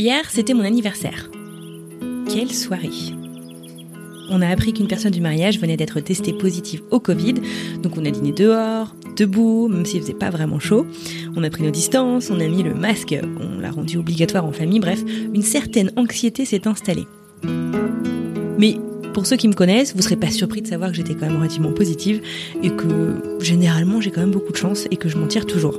Hier, c'était mon anniversaire. Quelle soirée On a appris qu'une personne du mariage venait d'être testée positive au Covid, donc on a dîné dehors, debout, même s'il faisait pas vraiment chaud. On a pris nos distances, on a mis le masque, on l'a rendu obligatoire en famille, bref, une certaine anxiété s'est installée. Mais pour ceux qui me connaissent, vous serez pas surpris de savoir que j'étais quand même relativement positive et que généralement j'ai quand même beaucoup de chance et que je m'en tire toujours.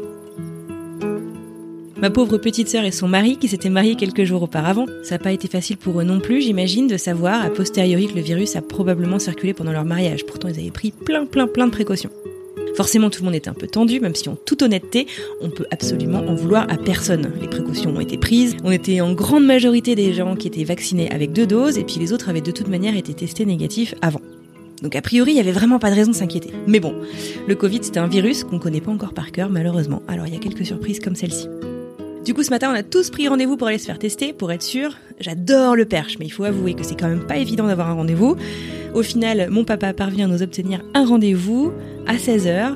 Ma pauvre petite sœur et son mari, qui s'étaient mariés quelques jours auparavant, ça n'a pas été facile pour eux non plus, j'imagine, de savoir a posteriori que le virus a probablement circulé pendant leur mariage. Pourtant, ils avaient pris plein, plein, plein de précautions. Forcément, tout le monde était un peu tendu, même si en toute honnêteté, on peut absolument en vouloir à personne. Les précautions ont été prises, on était en grande majorité des gens qui étaient vaccinés avec deux doses, et puis les autres avaient de toute manière été testés négatifs avant. Donc a priori, il y avait vraiment pas de raison de s'inquiéter. Mais bon, le Covid, c'est un virus qu'on connaît pas encore par cœur, malheureusement. Alors il y a quelques surprises comme celle-ci. Du coup, ce matin, on a tous pris rendez-vous pour aller se faire tester, pour être sûr. J'adore le perche, mais il faut avouer que c'est quand même pas évident d'avoir un rendez-vous. Au final, mon papa parvient à nous obtenir un rendez-vous à 16h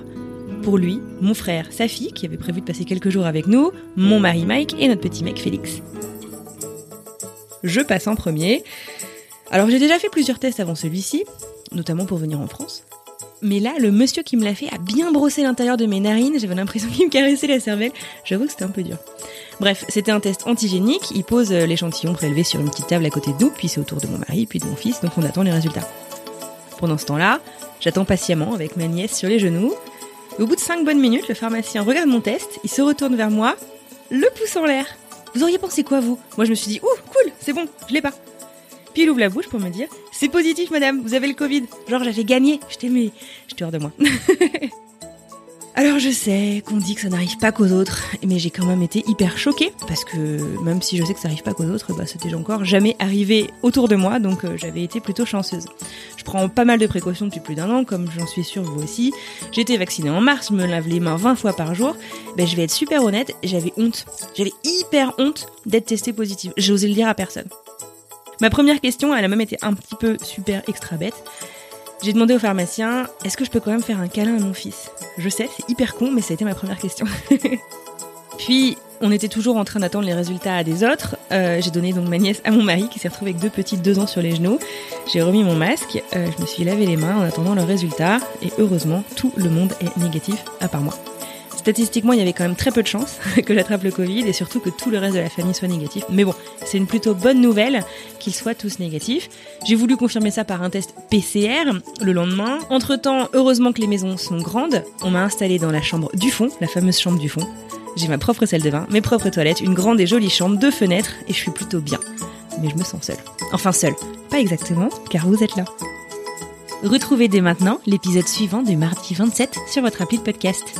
pour lui, mon frère, sa fille, qui avait prévu de passer quelques jours avec nous, mon mari Mike et notre petit mec Félix. Je passe en premier. Alors j'ai déjà fait plusieurs tests avant celui-ci, notamment pour venir en France. Mais là, le monsieur qui me l'a fait a bien brossé l'intérieur de mes narines. J'avais l'impression qu'il me caressait la cervelle. J'avoue que c'était un peu dur. Bref, c'était un test antigénique. Il pose euh, l'échantillon prélevé sur une petite table à côté de puis c'est autour de mon mari, puis de mon fils, donc on attend les résultats. Pendant ce temps-là, j'attends patiemment avec ma nièce sur les genoux. Au bout de 5 bonnes minutes, le pharmacien regarde mon test, il se retourne vers moi, le pouce en l'air. Vous auriez pensé quoi, vous? Moi, je me suis dit, ouh, cool, c'est bon, je l'ai pas. Il ouvre la bouche pour me dire C'est positif, madame, vous avez le Covid. Genre, j'avais gagné. J'étais, mais j'étais hors de moi. Alors je sais qu'on dit que ça n'arrive pas qu'aux autres, mais j'ai quand même été hyper choquée parce que même si je sais que ça n'arrive pas qu'aux autres, bah c'était encore jamais arrivé autour de moi, donc euh, j'avais été plutôt chanceuse. Je prends pas mal de précautions depuis plus d'un an, comme j'en suis sûre vous aussi. Été vaccinée en mars, je me lave les mains 20 fois par jour. Ben je vais être super honnête, j'avais honte. J'avais hyper honte d'être testée positive. J'ai osé le dire à personne. Ma première question, elle a même été un petit peu super extra bête. J'ai demandé au pharmacien, est-ce que je peux quand même faire un câlin à mon fils? Je sais, c'est hyper con, mais ça a été ma première question. Puis, on était toujours en train d'attendre les résultats des autres. Euh, j'ai donné donc ma nièce à mon mari qui s'est retrouvé avec deux petites deux ans sur les genoux. J'ai remis mon masque, euh, je me suis lavé les mains en attendant le résultat et heureusement tout le monde est négatif à part moi. Statistiquement, il y avait quand même très peu de chances que j'attrape le Covid et surtout que tout le reste de la famille soit négatif. Mais bon, c'est une plutôt bonne nouvelle qu'ils soient tous négatifs. J'ai voulu confirmer ça par un test PCR le lendemain. Entre-temps, heureusement que les maisons sont grandes, on m'a installé dans la chambre du fond, la fameuse chambre du fond. J'ai ma propre salle de bain, mes propres toilettes, une grande et jolie chambre, deux fenêtres et je suis plutôt bien. Mais je me sens seule. Enfin seule. Pas exactement, car vous êtes là. Retrouvez dès maintenant l'épisode suivant du mardi 27 sur votre appli de podcast.